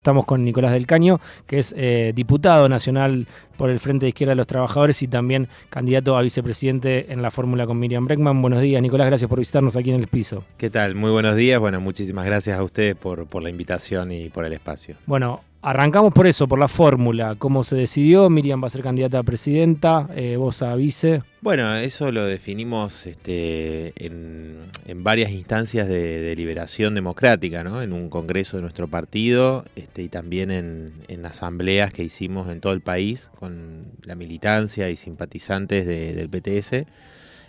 Estamos con Nicolás del Caño, que es eh, diputado nacional por el Frente de Izquierda de los Trabajadores y también candidato a vicepresidente en la fórmula con Miriam Breckman. Buenos días, Nicolás, gracias por visitarnos aquí en el piso. ¿Qué tal? Muy buenos días. Bueno, muchísimas gracias a ustedes por, por la invitación y por el espacio. Bueno, Arrancamos por eso, por la fórmula, cómo se decidió, Miriam va a ser candidata a presidenta, eh, vos a vice. Bueno, eso lo definimos este, en, varias instancias de, deliberación democrática, ¿no? en un congreso de nuestro partido este, y también en, asambleas que hicimos en todo el país con la militancia y simpatizantes del PTS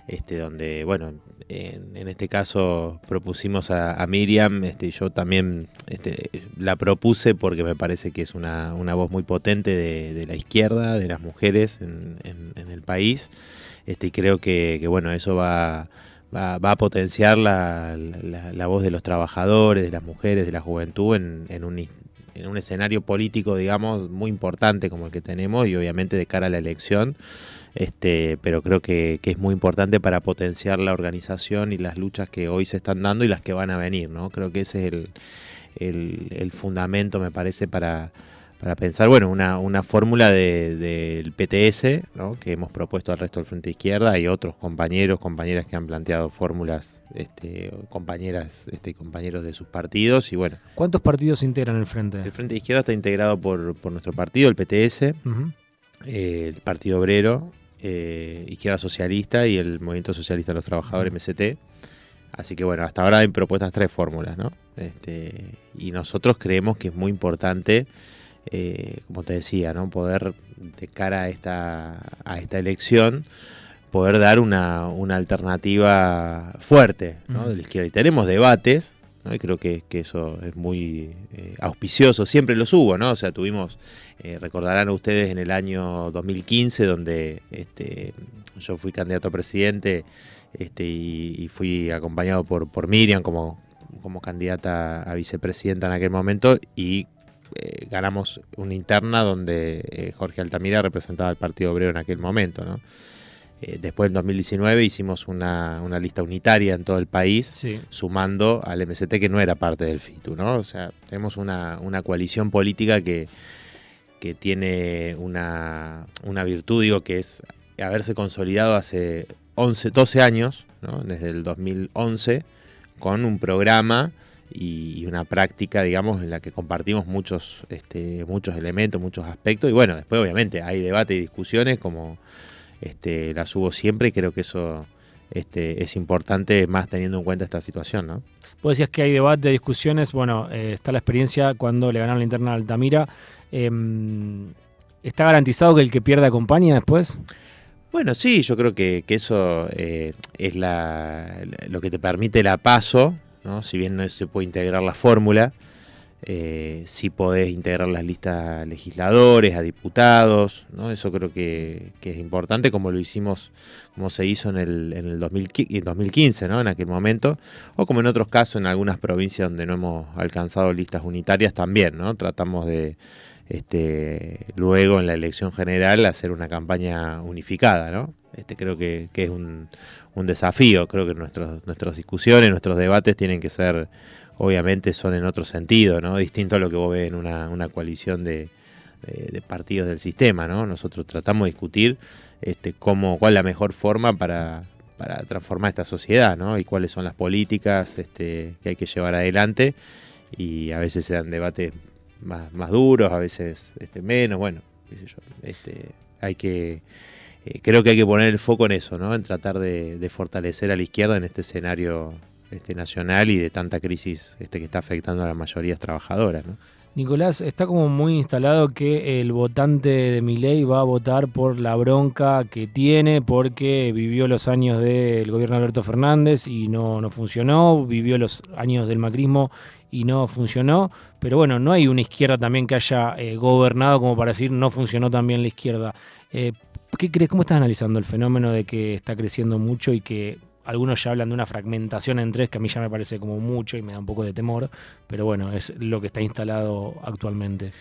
este, donde, bueno, en, este caso propusimos a, Miriam, este, yo también este, la propuse porque me parece que es una, voz muy potente de, la izquierda, de las mujeres en, el país, este, y creo que, bueno, eso va, va, a potenciar la, voz de los trabajadores, de las mujeres, de la juventud en, un en un escenario político, digamos, muy importante como el que tenemos y obviamente de cara a la elección este, pero creo que, es muy importante para potenciar la organización y las luchas que hoy se están dando y las que van a venir, ¿no? Creo que ese es el, fundamento, me parece, para, pensar, bueno, una, fórmula del PTS, que hemos propuesto al resto del Frente Izquierda y otros compañeros, compañeras que han planteado fórmulas, este, compañeras este, y compañeros de sus partidos y bueno. ¿Cuántos partidos integran el Frente? El Frente Izquierda está integrado por, nuestro partido, el PTS, el Partido Obrero, eh, Izquierda Socialista y el Movimiento Socialista de los Trabajadores, MST. Así que bueno, hasta ahora hay propuestas tres fórmulas, ¿no? Este, y nosotros creemos que es muy importante, eh, como te decía, ¿no? Poder, de cara a esta, a esta elección, poder dar una, alternativa fuerte ¿no? de la izquierda. Y tenemos debates, y creo que, eso es muy eh, auspicioso, siempre los hubo, ¿no? O sea, tuvimos, eh, recordarán ustedes en el año 2015, donde este, yo fui candidato a presidente este, y, fui acompañado por, por Miriam como, como candidata a vicepresidenta en aquel momento y eh, ganamos una interna donde Jorge Altamira representaba al Partido Obrero en aquel momento, ¿no? Eh, después en 2019 hicimos una, lista unitaria en todo el país, sumando al MST que no era parte del FITU, ¿no? O sea, tenemos una, coalición política que, que tiene una, virtud, digo, que es haberse consolidado hace 11, 12 años, ¿no? desde el 2011, con un programa y una práctica, digamos, en la que compartimos muchos, este, muchos elementos, muchos aspectos. Y bueno, después obviamente hay debate y discusiones como este, las hubo siempre y creo que eso este, es importante más teniendo en cuenta esta situación, ¿no? Vos decías que hay debate, discusiones, bueno, eh, está la experiencia cuando le ganaron la interna a Altamira. Em, ¿Está garantizado que el que pierda acompaña después? Bueno, sí, yo creo que, eso eh, es lo que te permite la paso, ¿no? si bien no se puede integrar la fórmula, eh, si podés integrar las listas a legisladores, a diputados, ¿no? Eso creo que, es importante, como lo hicimos, como se hizo en el, en el 2015, ¿no? En aquel momento, o como en otros casos en algunas provincias donde no hemos alcanzado listas unitarias también, ¿no? Tratamos de, este, luego en la elección general hacer una campaña unificada. Este, creo que, es un, desafío, creo que nuestros, nuestras discusiones, nuestros debates tienen que ser obviamente son en otro sentido, ¿no? Distinto a lo que vos ves en una, coalición de, partidos del sistema, ¿no? Nosotros tratamos de discutir este, cómo, cuál es la mejor forma para, transformar esta sociedad, ¿no? Y cuáles son las políticas este, que hay que llevar adelante. Y a veces se dan debates más, duros, a veces este, menos, bueno, qué sé yo. Este, hay que eh, creo que hay que poner el foco en eso, ¿no? En tratar de, fortalecer a la izquierda en este escenario este, nacional y de tanta crisis este, que está afectando a las mayorías trabajadoras. Nicolás, está como muy instalado que el votante de Miley va a votar por la bronca que tiene porque vivió los años del gobierno de Alberto Fernández y no, no funcionó, vivió los años del macrismo y no funcionó, pero bueno, no hay una izquierda también que haya eh, gobernado como para decir no funcionó también la izquierda. Eh, ¿Qué crees? ¿Cómo estás analizando el fenómeno de que está creciendo mucho y que algunos ya hablan de una fragmentación en tres que a mí ya me parece como mucho y me da un poco de temor, pero bueno, es lo que está instalado actualmente.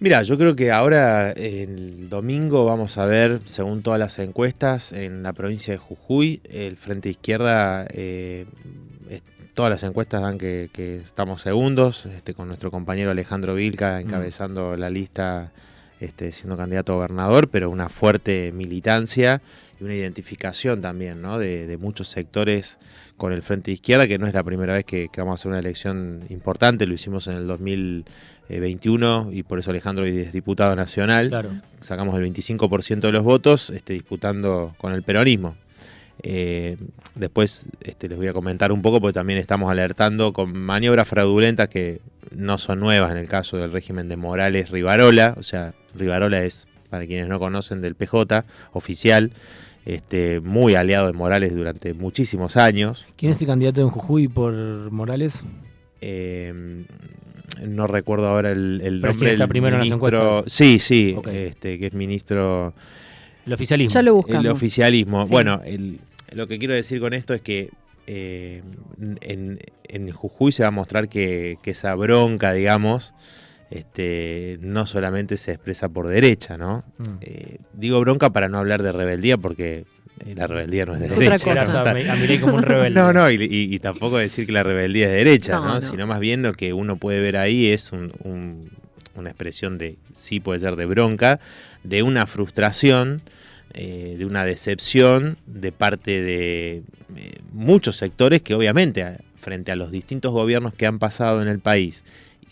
Mira, yo creo que ahora el domingo vamos a ver, según todas las encuestas, en la provincia de Jujuy, el Frente Izquierda eh, todas las encuestas dan que, estamos segundos, este, con nuestro compañero Alejandro Vilca encabezando la lista este, siendo candidato a gobernador, pero una fuerte militancia y una identificación también ¿no? de, muchos sectores con el Frente de Izquierda, que no es la primera vez que, vamos a hacer una elección importante, lo hicimos en el 2021 y por eso Alejandro hoy es diputado nacional. Sacamos el 25% de los votos este, disputando con el peronismo. Eh, después este, les voy a comentar un poco porque también estamos alertando con maniobras fraudulentas que no son nuevas en el caso del régimen de Morales Rivarola, o sea, Rivarola es, para quienes no conocen, del PJ oficial, este, muy aliado de Morales durante muchísimos años. ¿Quién es el candidato en Jujuy por Morales? Eh, no recuerdo ahora el, nombre. del primero ministro, Sí, sí, este, que es ministro. El oficialismo. Ya lo buscamos. El oficialismo. Bueno, lo que quiero decir con esto es que eh, en, Jujuy se va a mostrar que, esa bronca, digamos, este, no solamente se expresa por derecha, ¿no? Mm. Eh, digo bronca para no hablar de rebeldía porque eh, la rebeldía no es de es derecha. Otra cosa. A, como un rebelde. No, no, y, tampoco decir que la rebeldía es de derecha, no, Sino más bien lo que uno puede ver ahí es una expresión de, sí puede ser de bronca, de una frustración eh, de una decepción de parte de eh, muchos sectores que obviamente frente a los distintos gobiernos que han pasado en el país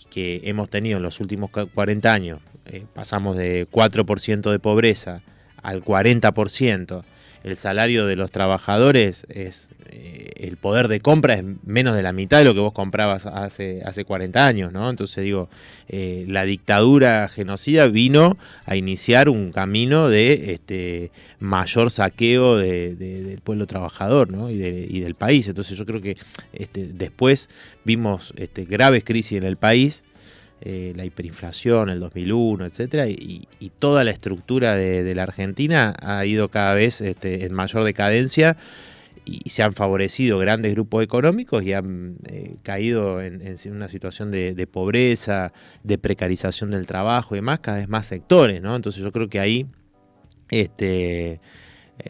y que hemos tenido en los últimos 40 años, eh, pasamos de 4% de pobreza al 40%, el salario de los trabajadores es eh, el poder de compra es menos de la mitad de lo que vos comprabas hace, hace 40 años, ¿no? Entonces digo, eh, la dictadura genocida vino a iniciar un camino de este, mayor saqueo del pueblo trabajador. Y, del país. Entonces yo creo que este, después vimos este, graves crisis en el país. Eh, la hiperinflación, el 2001, etcétera, y, toda la estructura de, la Argentina ha ido cada vez este, en mayor decadencia y se han favorecido grandes grupos económicos y han eh, caído en, una situación de, pobreza, de precarización del trabajo y demás, cada vez más sectores, ¿no? Entonces yo creo que ahí este, eh,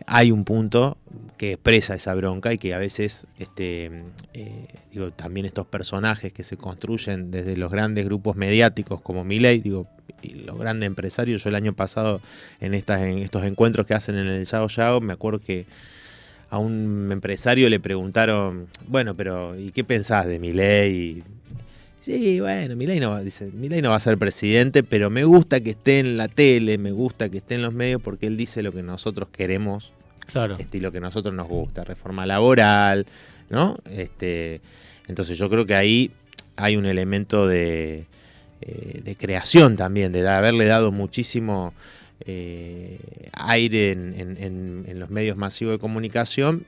hay un punto que expresa esa bronca y que a veces este, eh, digo, también estos personajes que se construyen desde los grandes grupos mediáticos como Milei, digo, y los grandes empresarios, yo el año pasado en, estas, en estos encuentros que hacen en el Yao Yao, me acuerdo que a un empresario le preguntaron, bueno, pero ¿y qué pensás de mi ley? Sí, bueno, Milei no, dice, no va a ser presidente, pero me gusta que esté en la tele, me gusta que esté en los medios porque él dice lo que nosotros queremos, claro. este, lo que nosotros nos gusta, reforma laboral, ¿no? Este, entonces yo creo que ahí hay un elemento de, eh, de creación también, de haberle dado muchísimo eh, aire en, los medios masivos de comunicación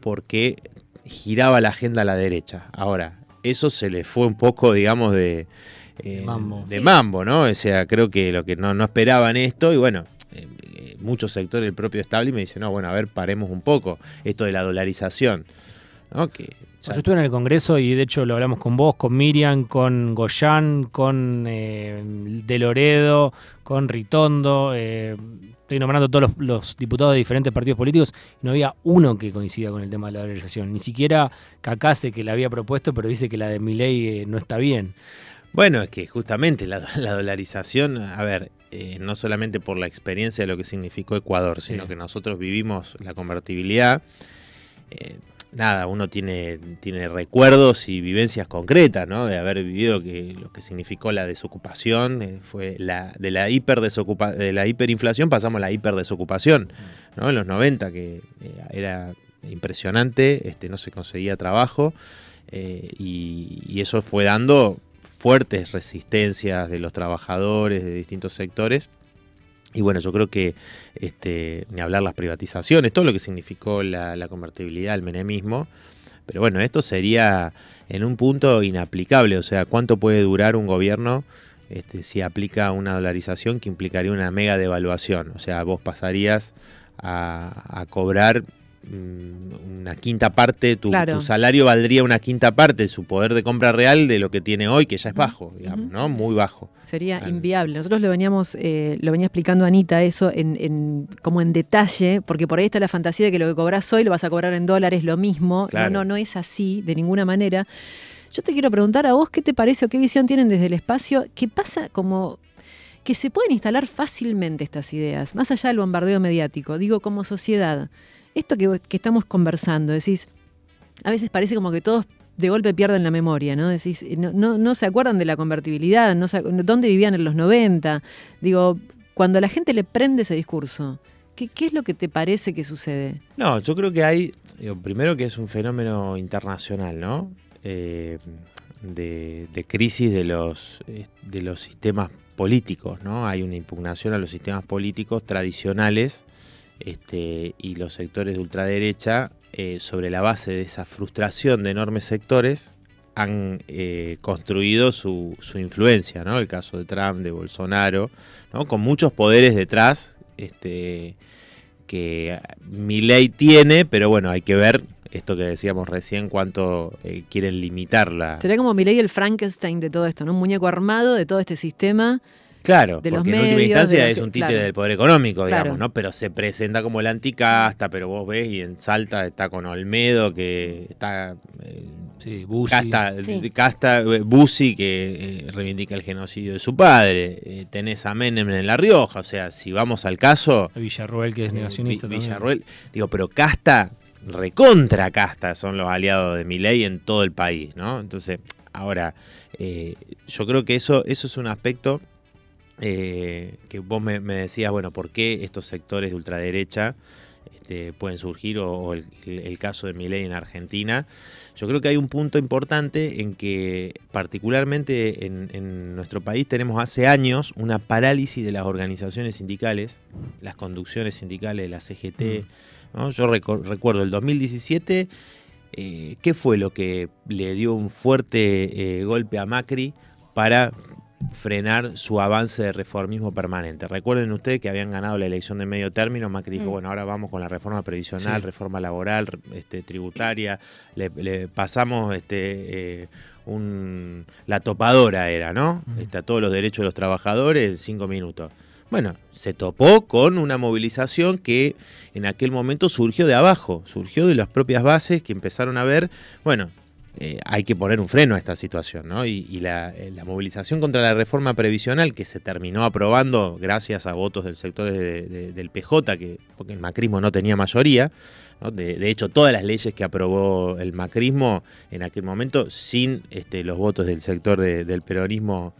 porque giraba la agenda a la derecha. Ahora, eso se le fue un poco, digamos, de, eh, mambo. de mambo, ¿no? O sea, creo que lo que no, no esperaban esto y bueno, eh, muchos sectores del propio establishment dicen, no, bueno, a ver, paremos un poco esto de la dolarización. ¿No? Que yo estuve en el Congreso y de hecho lo hablamos con vos, con Miriam, con Goyán, con eh, De Loredo, con Ritondo. Eh, estoy nombrando todos los, diputados de diferentes partidos políticos y no había uno que coincida con el tema de la dolarización. Ni siquiera Cacase, que la había propuesto, pero dice que la de Milei eh, no está bien. Bueno, es que justamente la, dolarización, a ver, no solamente por la experiencia de lo que significó Ecuador, sino que nosotros vivimos la convertibilidad nada, uno tiene, tiene recuerdos y vivencias concretas, ¿no? De haber vivido que lo que significó la desocupación, eh, fue la, de la de la hiperinflación pasamos a la hiperdesocupación, ¿no? En los 90, que eh, era impresionante, este, no se conseguía trabajo, eh, y, eso fue dando fuertes resistencias de los trabajadores de distintos sectores y bueno, yo creo que este, ni hablar las privatizaciones, todo lo que significó la, convertibilidad, el menemismo, pero bueno, esto sería en un punto inaplicable, o sea, ¿cuánto puede durar un gobierno este, si aplica una dolarización que implicaría una mega devaluación? O sea, vos pasarías a, cobrar mm, una quinta parte, tu, salario valdría una quinta parte, su poder de compra real de lo que tiene hoy, que ya es bajo, digamos, ¿no? Muy bajo. Sería inviable. Nosotros lo veníamos, eh, lo venía explicando Anita eso en, como en detalle, porque por ahí está la fantasía de que lo que cobras hoy lo vas a cobrar en dólares, lo mismo. No, no, no es así de ninguna manera. Yo te quiero preguntar a vos qué te parece o qué visión tienen desde el espacio, qué pasa como que se pueden instalar fácilmente estas ideas, más allá del bombardeo mediático, digo como sociedad. Esto que, estamos conversando, decís, a veces parece como que todos de golpe pierden la memoria, ¿no? Decís, no, no, se acuerdan de la convertibilidad, no dónde vivían en los 90. Digo, cuando la gente le prende ese discurso, ¿qué, es lo que te parece que sucede? No, yo creo que hay, primero que es un fenómeno internacional, ¿no? Eh, de, de, crisis de los, eh, de los sistemas políticos, ¿no? Hay una impugnación a los sistemas políticos tradicionales este, y los sectores de ultraderecha, eh, sobre la base de esa frustración de enormes sectores, han eh, construido su, influencia, ¿no? El caso de Trump, de Bolsonaro, ¿no? Con muchos poderes detrás, este, que mi ley tiene, pero bueno, hay que ver esto que decíamos recién, cuánto eh, quieren limitarla. Sería como Milei el Frankenstein de todo esto, ¿no? Un muñeco armado de todo este sistema. Claro, de porque en última instancia es un títere del poder económico, digamos, ¿no? Pero se presenta como el anticasta, pero vos ves y en Salta está con Olmedo, que está... Eh, sí, Bussi. Casta, eh, Bussi, que reivindica el genocidio de su padre. tenés a Menem en La Rioja, o sea, si vamos al caso... Villarroel, que es negacionista. Villarroel, digo, pero Casta recontra casta son los aliados de ley en todo el país, ¿no? Entonces, ahora, eh, yo creo que eso, eso es un aspecto eh, que vos me, decías, bueno, ¿por qué estos sectores de ultraderecha este, pueden surgir o, el, caso de ley en Argentina? Yo creo que hay un punto importante en que particularmente en, nuestro país tenemos hace años una parálisis de las organizaciones sindicales, las conducciones sindicales, la CGT. Yo recuerdo el 2017, eh, ¿qué fue lo que le dio un fuerte eh, golpe a Macri para frenar su avance de reformismo permanente. Recuerden ustedes que habían ganado la elección de medio término, Macri dijo, mm. bueno, ahora vamos con la reforma previsional, reforma laboral, este, tributaria, le, pasamos este, eh, un, la topadora era, ¿no? Está todos los derechos de los trabajadores en cinco minutos. Bueno, se topó con una movilización que en aquel momento surgió de abajo, surgió de las propias bases que empezaron a ver, bueno, eh, hay que poner un freno a esta situación, ¿no? Y, eh, la, movilización contra la reforma previsional que se terminó aprobando gracias a votos del sector del PJ, que, porque el macrismo no tenía mayoría, de, hecho todas las leyes que aprobó el macrismo en aquel momento, sin este, los votos del sector del peronismo,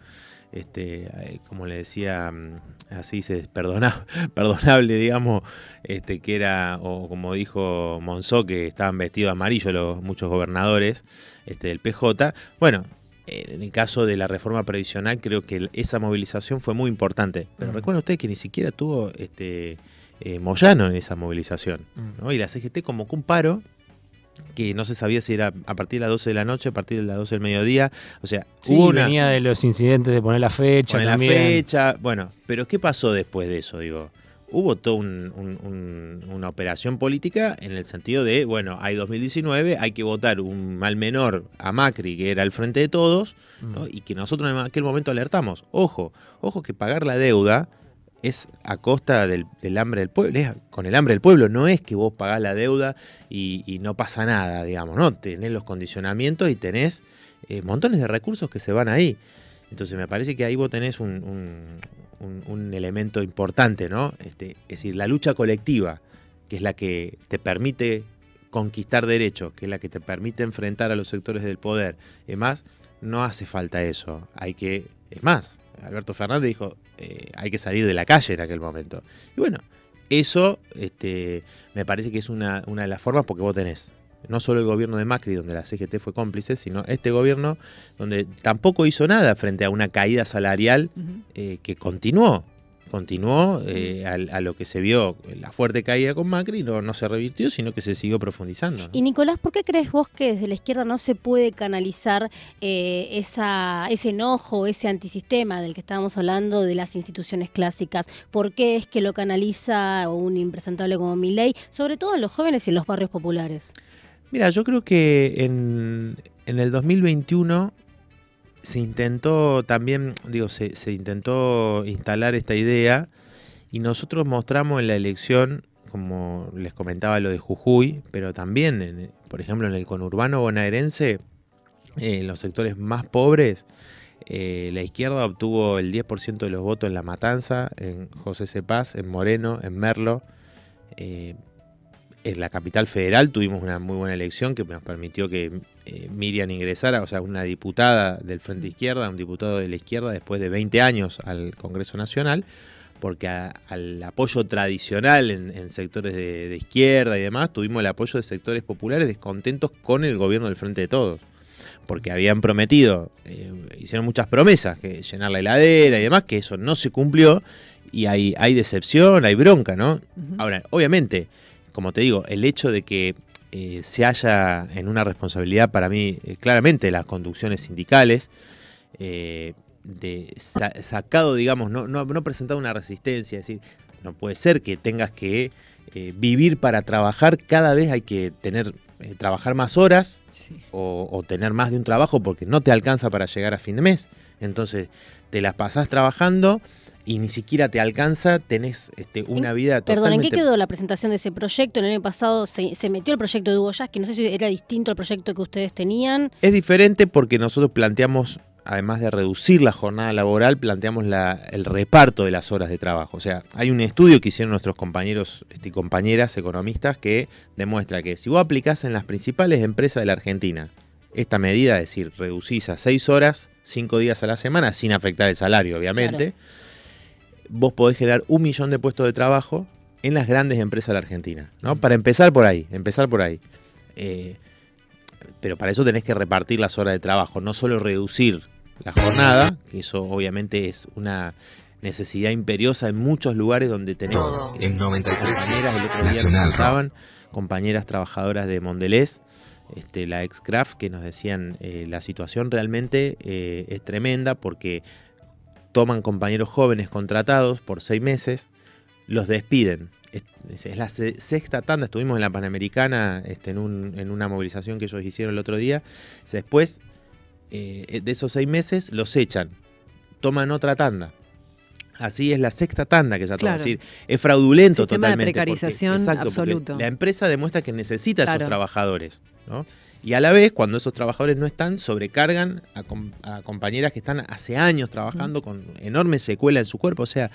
este, eh, como le decía, mm, así se perdona, perdonable, digamos, este, que era, o como dijo Monzó, que estaban vestidos amarillo los muchos gobernadores este, del PJ. Bueno, en el caso de la reforma previsional, creo que esa movilización fue muy importante. Pero recuerden ustedes que ni siquiera tuvo este, eh, Moyano en esa movilización. Y la CGT convocó un paro que no se sabía si era a partir de las 12 de la noche, a partir de las 12 del mediodía. O sea, hubo venía de los incidentes de poner la fecha. Poner la fecha, bueno, pero ¿qué pasó después de eso? Digo, hubo toda una operación política en el sentido de, bueno, hay 2019, hay que votar un mal menor a Macri, que era el frente de todos, mm. y que nosotros en aquel momento alertamos. Ojo, ojo que pagar la deuda es a costa del, hambre del pueblo, es con el hambre del pueblo, no es que vos pagás la deuda y, no pasa nada, digamos, ¿no? Tenés los condicionamientos y tenés eh, montones de recursos que se van ahí. Entonces me parece que ahí vos tenés un, elemento importante, ¿no? Este, es decir, la lucha colectiva, que es la que te permite conquistar derechos, que es la que te permite enfrentar a los sectores del poder. Es más, no hace falta eso. Hay que, es más, Alberto Fernández dijo, eh, hay que salir de la calle en aquel momento. Y bueno, eso este, me parece que es una, de las formas porque vos tenés no solo el gobierno de Macri, donde la CGT fue cómplice, sino este gobierno donde tampoco hizo nada frente a una caída salarial eh, que continuó. Continuó eh, a, lo que se vio la fuerte caída con Macri, no, no se revirtió, sino que se siguió profundizando. Y Nicolás, ¿por qué crees vos que desde la izquierda no se puede canalizar eh, esa, ese enojo, ese antisistema del que estábamos hablando de las instituciones clásicas? ¿Por qué es que lo canaliza un impresentable como Milei, sobre todo en los jóvenes y en los barrios populares? Mira, yo creo que en, en el 2021 se intentó también, digo, se, intentó instalar esta idea y nosotros mostramos en la elección, como les comentaba lo de Jujuy, pero también, por ejemplo, en el conurbano bonaerense, eh, en los sectores más pobres, eh, la izquierda obtuvo el 10% de los votos en La Matanza, en José Cepaz, en Moreno, en Merlo. Eh, en la capital federal tuvimos una muy buena elección que nos permitió que eh, Miriam ingresara, o sea, una diputada del Frente Izquierda, un diputado de la izquierda después de 20 años al Congreso Nacional, porque al apoyo tradicional en, sectores de, izquierda y demás, tuvimos el apoyo de sectores populares descontentos con el gobierno del Frente de Todos. Porque habían prometido, eh, hicieron muchas promesas, que llenar la heladera y demás, que eso no se cumplió y hay, hay decepción, hay bronca, ¿no? Ahora, obviamente, como te digo, el hecho de que eh, se haya en una responsabilidad para mí eh, claramente las conducciones sindicales, eh, de sacado, digamos, no, no, no presentado una resistencia, es decir, no puede ser que tengas que vivir para trabajar, cada vez hay que tener, trabajar más horas o, o, tener más de un trabajo porque no te alcanza para llegar a fin de mes. Entonces, te las pasás trabajando y ni siquiera te alcanza, tenés este, una vida Perdón, ¿en qué quedó la presentación de ese proyecto? El año pasado se, metió el proyecto de Hugo Jazz, que no sé si era distinto al proyecto que ustedes tenían. Es diferente porque nosotros planteamos, además de reducir la jornada laboral, planteamos el reparto de las horas de trabajo. O sea, hay un estudio que hicieron nuestros compañeros este, y compañeras economistas que demuestra que si vos aplicás en las principales empresas de la Argentina esta medida, es decir, reducís a seis horas, cinco días a la semana, sin afectar el salario, obviamente vos podés generar un millón de puestos de trabajo en las grandes empresas de la Argentina. ¿no? Para empezar por ahí, empezar por ahí. Eh, pero para eso tenés que repartir las horas de trabajo, no solo reducir la jornada, que eso obviamente es una necesidad imperiosa en muchos lugares donde tenés eh, compañeras, el otro día nos contaban, compañeras trabajadoras de Mondelez, este, la ex Craft, que nos decían eh, la situación realmente es tremenda porque toman compañeros jóvenes contratados por seis meses, los despiden. Es, la sexta tanda, estuvimos en la Panamericana este, en, una movilización que ellos hicieron el otro día. Después eh, de esos seis meses los echan, toman otra tanda. Así es la sexta tanda que ya toman. decir, es fraudulento totalmente. De precarización absoluto. La empresa demuestra que necesita a esos trabajadores. ¿no? Y a la vez, cuando esos trabajadores no están, sobrecargan a, compañeras que están hace años trabajando con enorme secuela en su cuerpo. O sea,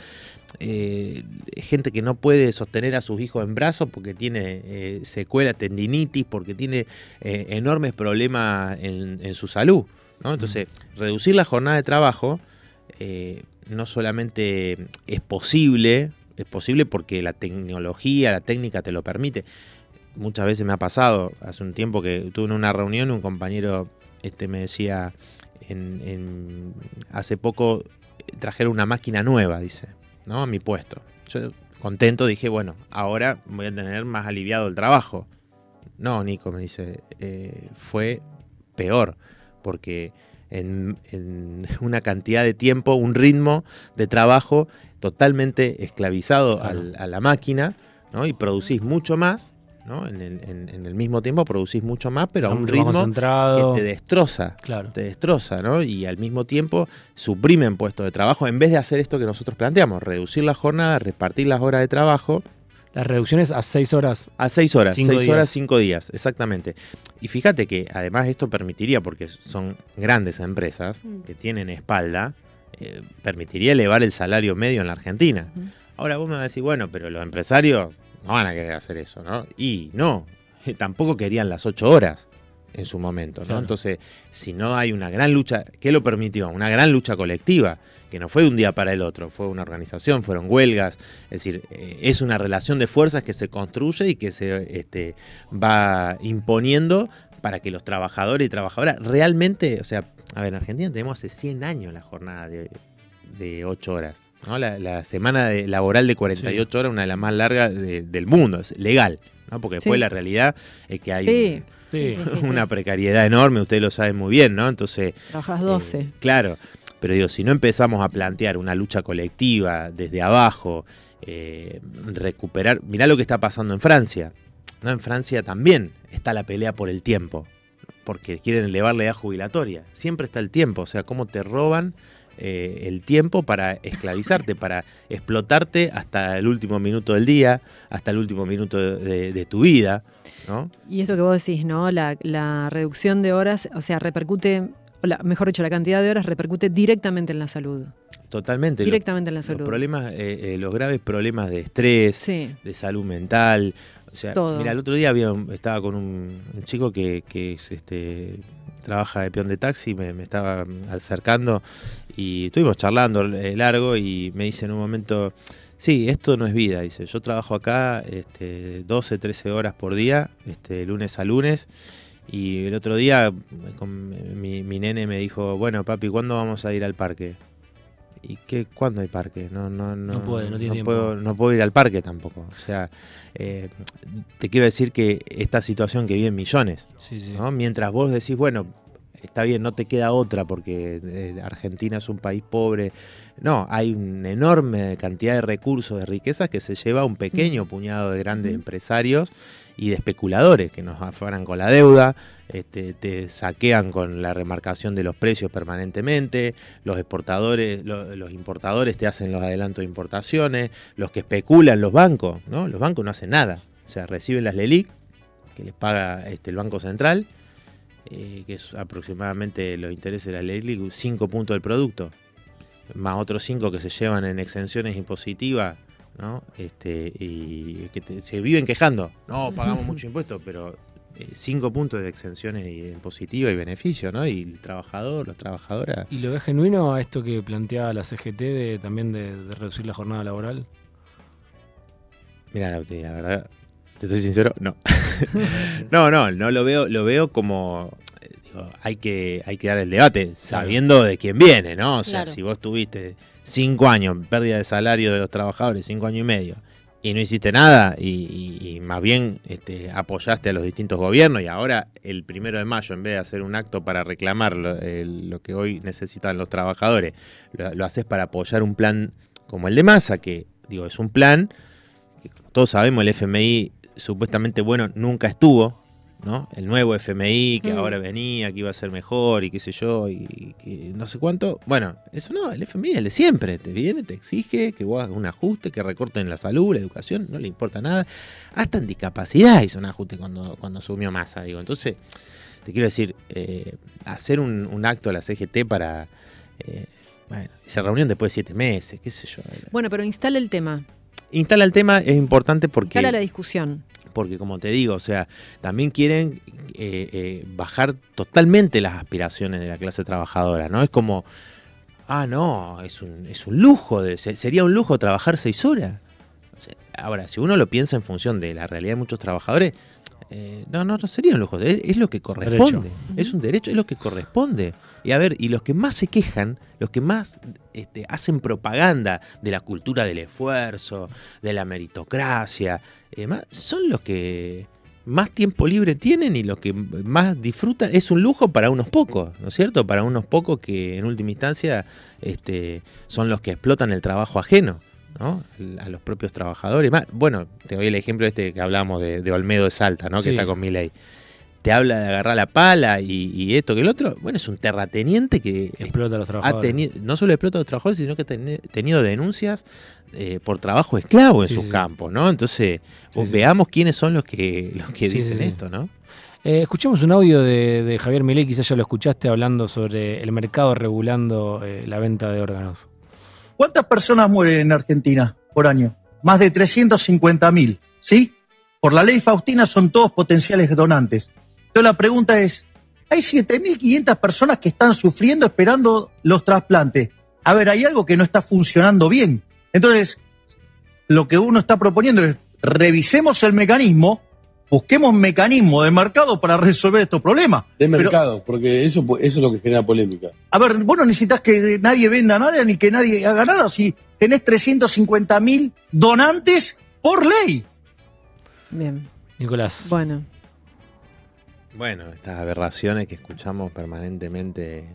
eh, gente que no puede sostener a sus hijos en brazos porque tiene eh, secuela, tendinitis, porque tiene eh, enormes problemas en, su salud. Entonces, reducir la jornada de trabajo no solamente es posible, es posible porque la tecnología, la técnica te lo permite muchas veces me ha pasado, hace un tiempo que tuve en una reunión, un compañero este, me decía, en, hace poco trajeron una máquina nueva, dice, ¿no? A mi puesto. Yo contento dije, bueno, ahora voy a tener más aliviado el trabajo. No, Nico, me dice, eh, fue peor, porque en, una cantidad de tiempo, un ritmo de trabajo totalmente esclavizado a la máquina, ¿no? Y producís mucho más en el, mismo tiempo producís mucho más, pero a un ritmo que te destroza. Claro. Te destroza, ¿no? Y al mismo tiempo suprimen puestos de trabajo en vez de hacer esto que nosotros planteamos, reducir la jornada, repartir las horas de trabajo. Las reducciones a seis horas. A seis horas, seis horas, cinco días, exactamente. Y fíjate que además esto permitiría, porque son grandes empresas mm. que tienen espalda, eh, permitiría elevar el salario medio en la Argentina. Ahora vos me vas a decir, bueno, pero los empresarios no van a querer hacer eso, ¿no? Y no, tampoco querían las ocho horas en su momento, ¿no? Entonces, si no hay una gran lucha, ¿qué lo permitió? Una gran lucha colectiva, que no fue de un día para el otro, fue una organización, fueron huelgas, es decir, eh, es una relación de fuerzas que se construye y que se este, va imponiendo para que los trabajadores y trabajadoras realmente, o sea, a ver, en Argentina tenemos hace 100 años la jornada de, de 8 horas. ¿no? La, semana laboral de 48 horas es una de las más largas del mundo, es legal, ¿no? porque después la realidad es que hay una precariedad enorme, ustedes lo saben muy bien, ¿no? Entonces... Trabajas 12. Eh, claro, pero digo, si no empezamos a plantear una lucha colectiva desde abajo, eh, recuperar... Mirá lo que está pasando en Francia. ¿no? En Francia también está la pelea por el tiempo, porque quieren elevar la edad jubilatoria. Siempre está el tiempo, o sea, cómo te roban eh, el tiempo para esclavizarte, para explotarte hasta el último minuto del día, hasta el último minuto de, tu vida. ¿no? Y eso que vos decís, ¿no? La, reducción de horas, o sea, repercute, o mejor dicho, la cantidad de horas repercute directamente en la salud. Totalmente. Directamente en la salud. Los problemas, eh, eh, los graves problemas de estrés, de salud mental. O sea, mira, el otro día había, estaba con un, chico que, que es este trabaja de peón de taxi, me, estaba acercando y estuvimos charlando eh, largo y me dice en un momento, sí, esto no es vida, dice, yo trabajo acá este, 12, 13 horas por día, este, lunes a lunes. Y el otro día mi, mi nene me dijo, bueno papi, ¿cuándo vamos a ir al parque? ¿Y qué, cuándo hay parque? No, no, no, no, puede, no, tiene Puedo, no puedo ir al parque tampoco. O sea, eh, te quiero decir que esta situación que viven millones, mientras vos decís, bueno, está bien, no te queda otra porque eh, Argentina es un país pobre. No, hay una enorme cantidad de recursos, de riquezas que se lleva un pequeño puñado de grandes empresarios y de especuladores que nos afanan con la deuda, este, te saquean con la remarcación de los precios permanentemente, los exportadores, los importadores te hacen los adelantos de importaciones, los que especulan los bancos, ¿no? Los bancos no hacen nada. O sea, reciben las LELIC, que les paga este, el Banco Central, eh, que es aproximadamente los intereses de la LELIC, 5 puntos del producto, más otros 5 que se llevan en exenciones impositivas ¿no? Este, y que se viven quejando. No, pagamos mucho impuesto, pero eh, cinco puntos de exenciones positivas y beneficios, ¿no? Y el trabajador, los trabajadoras. ¿Y lo ves genuino a esto que planteaba la CGT de también de, reducir la jornada laboral? Mira, la verdad, te soy sincero, no. no, no, no lo veo, lo veo como hay que, hay que dar el debate sabiendo de quién viene, ¿no? O sea, si vos tuviste cinco años, pérdida de salario de los trabajadores, cinco años y medio, y no hiciste nada, y, más bien este, apoyaste a los distintos gobiernos, y ahora el primero de mayo, en vez de hacer un acto para reclamar lo, que hoy necesitan los trabajadores, lo, haces para apoyar un plan como el de Massa, que digo, es un plan que como todos sabemos el FMI supuestamente bueno nunca estuvo, ¿no? El nuevo FMI que mm. ahora venía, que iba a ser mejor y qué sé yo, y, que no sé cuánto. Bueno, eso no, el FMI es el de siempre. Te viene, te exige que vos hagas un ajuste, que recorten la salud, la educación, no le importa nada. Hasta en discapacidad hizo un ajuste cuando, cuando asumió masa, digo. Entonces, te quiero decir, eh, hacer un, acto a la CGT para... Eh, bueno, esa reunión después de siete meses, qué sé yo. Bueno, pero instala el tema. Instala el tema, es importante porque... Instala la discusión porque como te digo, o sea, también quieren eh, eh, bajar totalmente las aspiraciones de la clase trabajadora, ¿no? Es como, ah, no, es un, es un lujo, de, sería un lujo trabajar seis horas. Ahora, si uno lo piensa en función de la realidad de muchos trabajadores, eh, no, no, no sería un lujo, es, lo que corresponde, es un derecho, es lo que corresponde. Y a ver, y los que más se quejan, los que más este, hacen propaganda de la cultura del esfuerzo, de la meritocracia, eh, son los que más tiempo libre tienen y los que más disfrutan. Es un lujo para unos pocos, ¿no es cierto? Para unos pocos que en última instancia este, son los que explotan el trabajo ajeno a los propios trabajadores. Bueno, te doy el ejemplo este que hablamos de, Olmedo de Salta, ¿no? que está con mi ley. Te habla de agarrar la pala y, esto que el otro. Bueno, es un terrateniente que explota a los trabajadores. no solo explota a los trabajadores, sino que ha tenido denuncias eh, por trabajo esclavo en sus campos, ¿no? Entonces, veamos quiénes son los que, los que dicen esto, ¿no? Eh, escuchamos un audio de, Javier Milei, quizás ya lo escuchaste hablando sobre el mercado regulando eh, la venta de órganos. ¿Cuántas personas mueren en Argentina por año? Más de 350 mil, ¿sí? Por la ley Faustina son todos potenciales donantes. Pero la pregunta es, hay 7.500 personas que están sufriendo esperando los trasplantes. A ver, hay algo que no está funcionando bien. Entonces, lo que uno está proponiendo es, revisemos el mecanismo busquemos mecanismos de mercado para resolver estos problemas. De mercado, porque eso, eso es lo que genera polémica. A ver, vos no necesitas que nadie venda nada ni que nadie haga nada si tenés 350 mil donantes por ley. Bien. Nicolás. Bueno. Bueno, estas aberraciones que escuchamos permanentemente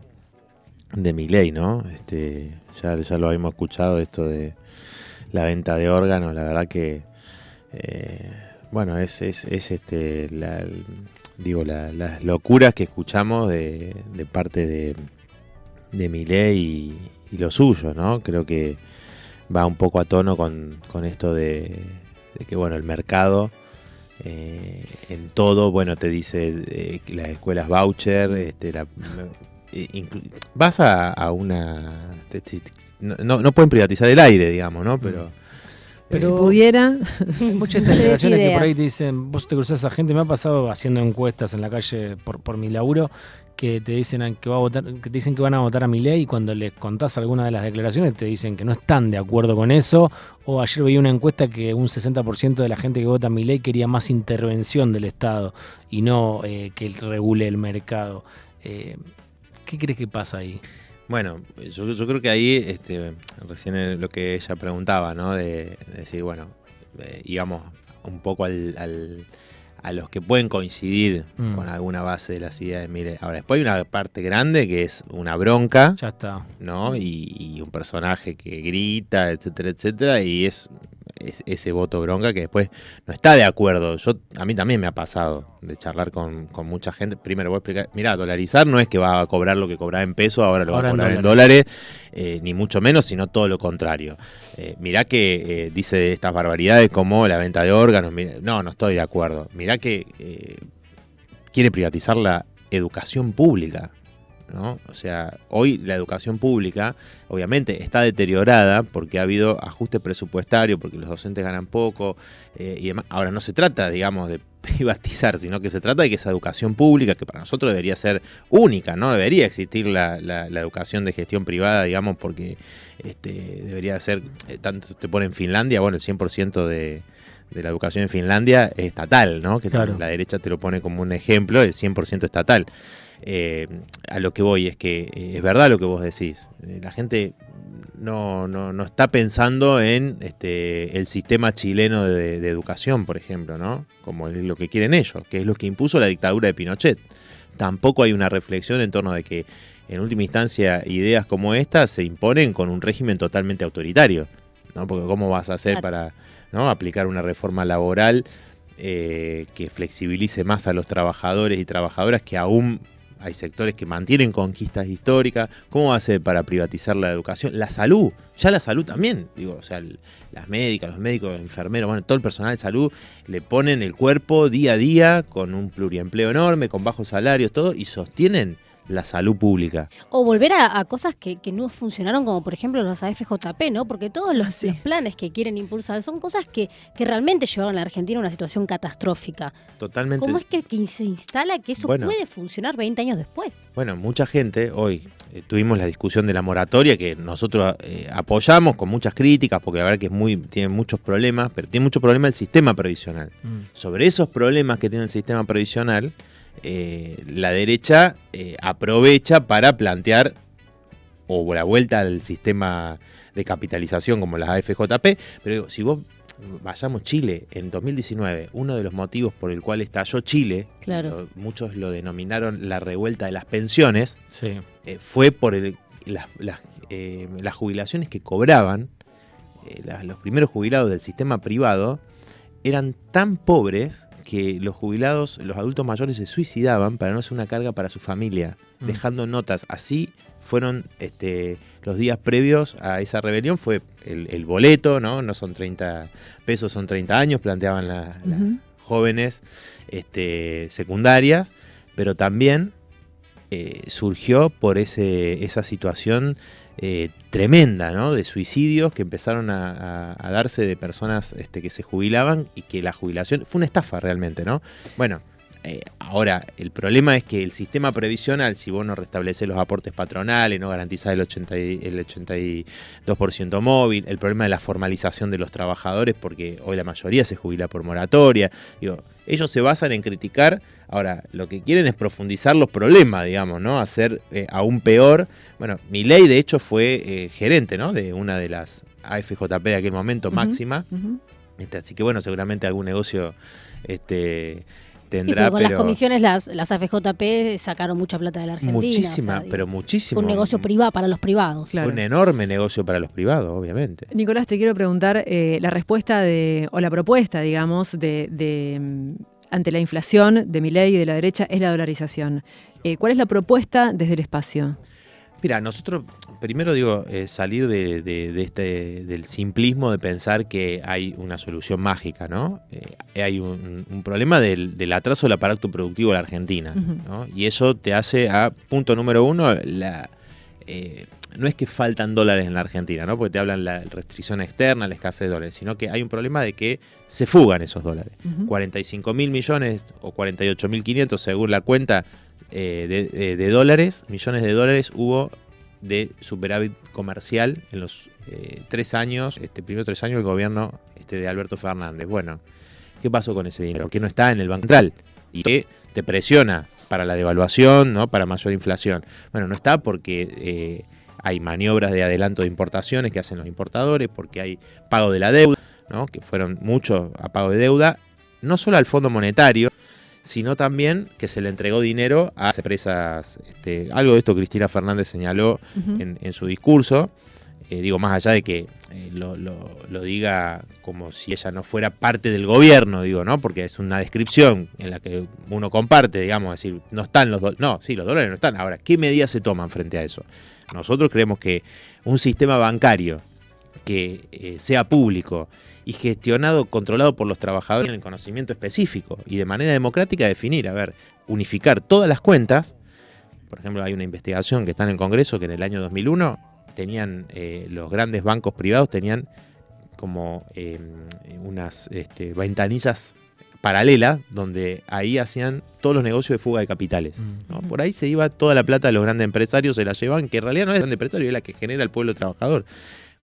de mi ley, ¿no? Este, ya, ya lo habíamos escuchado, esto de la venta de órganos, la verdad que, eh, bueno, es, es, es este, la, digo, las locuras que escuchamos de, parte de, de y, lo suyo, ¿no? Creo que va un poco a tono con, con esto de, que, bueno, el mercado... Eh, en todo, bueno, te dice eh, las escuelas voucher, este, la, vas a, una... no, no, pueden privatizar el aire, digamos, ¿no? Pero... Pero si pudiera. Muchas declaraciones que por ahí te dicen, vos te cruzás a gente, me ha pasado haciendo encuestas en la calle por, por mi laburo, que te dicen que va a votar, que te dicen que van a votar a mi ley y cuando les contás alguna de las declaraciones te dicen que no están de acuerdo con eso. O ayer veía una encuesta que un 60% de la gente que vota a mi ley quería más intervención del Estado y no eh, que regule el mercado. Eh, ¿Qué crees que pasa ahí? Bueno, yo, creo que ahí, este, recién lo que ella preguntaba, ¿no? De, decir, bueno, eh, íbamos un poco al, a los que pueden coincidir mm. con alguna base de las ideas. Mire, ahora después hay una parte grande que es una bronca. Ya está. ¿No? Y, y un personaje que grita, etcétera, etcétera. Y es ese voto bronca que después no está de acuerdo. Yo A mí también me ha pasado de charlar con, mucha gente. Primero voy a explicar, mira, dolarizar no es que va a cobrar lo que cobraba en pesos, ahora lo va a cobrar en dólares, eh, ni mucho menos, sino todo lo contrario. Eh, mirá que eh, dice estas barbaridades como la venta de órganos. no, no estoy de acuerdo. Mirá que quiere privatizar la educación pública. ¿No? O sea, hoy la educación pública obviamente está deteriorada porque ha habido ajuste presupuestario, porque los docentes ganan poco eh, y demás. Ahora no se trata, digamos, de privatizar, sino que se trata de que esa educación pública, que para nosotros debería ser única, no debería existir la, educación de gestión privada, digamos, porque este, debería ser, eh, tanto te pone en Finlandia, bueno, el 100% de, de la educación en Finlandia es estatal, ¿no? Que la derecha te lo pone como un ejemplo, es 100% estatal. Eh, a lo que voy es que eh, es verdad lo que vos decís. Eh, la gente no, no, está pensando en este, el sistema chileno de, educación, por ejemplo, ¿no? Como es lo que quieren ellos, que es lo que impuso la dictadura de Pinochet. Tampoco hay una reflexión en torno de que, en última instancia, ideas como estas se imponen con un régimen totalmente autoritario. ¿no? Porque ¿cómo vas a hacer para ¿no? aplicar una reforma laboral que flexibilice más a los trabajadores y trabajadoras que aún hay sectores que mantienen conquistas históricas. ¿Cómo ser para privatizar la educación? La salud, ya la salud también. Digo, o sea, las médicas, los médicos, los enfermeros, bueno, todo el personal de salud le ponen el cuerpo día a día con un pluriempleo enorme, con bajos salarios, todo, y sostienen la salud pública. O volver a, cosas que, no funcionaron, como por ejemplo los AFJP, ¿no? Porque todos los, planes que quieren impulsar son cosas que, que, realmente llevaron a la Argentina a una situación catastrófica. Totalmente. ¿Cómo es que, se instala que eso puede funcionar 20 años después? Bueno, mucha gente hoy eh, tuvimos la discusión de la moratoria que nosotros eh, apoyamos con muchas críticas, porque la verdad que es muy, tiene muchos problemas, pero tiene mucho problema el sistema previsional. Mm. Sobre esos problemas que tiene el sistema previsional, eh, la derecha eh, aprovecha para plantear o la vuelta al sistema de capitalización como las AFJP, pero si vos vayamos Chile en 2019, uno de los motivos por el cual estalló Chile, muchos lo denominaron la revuelta de las pensiones, eh, fue por las, jubilaciones que cobraban los primeros jubilados del sistema privado eran tan pobres que los jubilados, los adultos mayores se suicidaban para no ser una carga para su familia, mm. dejando notas. Así fueron este, los días previos a esa rebelión, fue el, boleto, ¿no? No son 30 pesos, son 30 años, planteaban las jóvenes este, secundarias, pero también eh, surgió por ese, esa situación eh, tremenda, ¿no? De suicidios que empezaron a, darse de personas este, que se jubilaban y que la jubilación fue una estafa realmente, ¿no? Bueno, eh, ahora, el problema es que el sistema previsional, si vos no restableces los aportes patronales, no garantizás el, 80 el 82% móvil, el problema de la formalización de los trabajadores, porque hoy la mayoría se jubila por moratoria, digo, ellos se basan en criticar, ahora, lo que quieren es profundizar los problemas, digamos, ¿no? Hacer eh, aún peor. Bueno, mi ley de hecho fue eh, gerente, ¿no? De una de las AFJP de aquel momento, máxima. Este, así que bueno, seguramente algún negocio este, tendrá. con las comisiones las, las AFJP sacaron mucha plata de la Argentina. Muchísima, pero muchísimo. Un negocio privado para los privados. Un enorme negocio para los privados, obviamente. Nicolás, te quiero preguntar eh, la respuesta de, o la propuesta, digamos, de, mm, ante la inflación de mi ley y de la derecha es la dolarización. Eh, ¿Cuál es la propuesta desde el espacio? Mira, nosotros primero digo eh, salir de, este del simplismo de pensar que hay una solución mágica, ¿no? Eh, hay un, problema del, atraso del aparato productivo de la Argentina, ¿no? Y eso te hace a punto número uno la eh, no es que faltan dólares en la Argentina, ¿no? Porque te hablan la restricción externa, la escasez de dólares, sino que hay un problema de que se fugan esos dólares. 45 mil millones o 48 mil 500 según la cuenta eh, de, dólares, millones de dólares hubo de superávit comercial en los eh, tres años, este primeros tres años del gobierno este, de Alberto Fernández. Bueno, ¿qué pasó con ese dinero? Que no está en el Banco Central y que te presiona para la devaluación, ¿no? para mayor inflación. Bueno, no está porque eh, hay maniobras de adelanto de importaciones que hacen los importadores, porque hay pago de la deuda, ¿no? que fueron muchos a pago de deuda, no solo al Fondo Monetario, sino también que se le entregó dinero a empresas. Este, algo de esto Cristina Fernández señaló en, su discurso. Eh, digo, más allá de que eh, lo, diga como si ella no fuera parte del gobierno, digo, ¿no? Porque es una descripción en la que uno comparte, digamos, decir, no están los dólares. No, sí, los dólares no están. Ahora, ¿qué medidas se toman frente a eso? Nosotros creemos que un sistema bancario que eh, sea público y gestionado, controlado por los trabajadores en el conocimiento específico y de manera democrática definir, a ver, unificar todas las cuentas. Por ejemplo, hay una investigación que está en el Congreso que en el año 2001 tenían, eh, los grandes bancos privados tenían como em, unas este, ventanillas paralelas donde ahí hacían todos los negocios de fuga de capitales. Mm. Por ahí se iba toda la plata de los grandes empresarios, se la llevan, que en realidad no es el grande empresario, es la que genera el pueblo trabajador.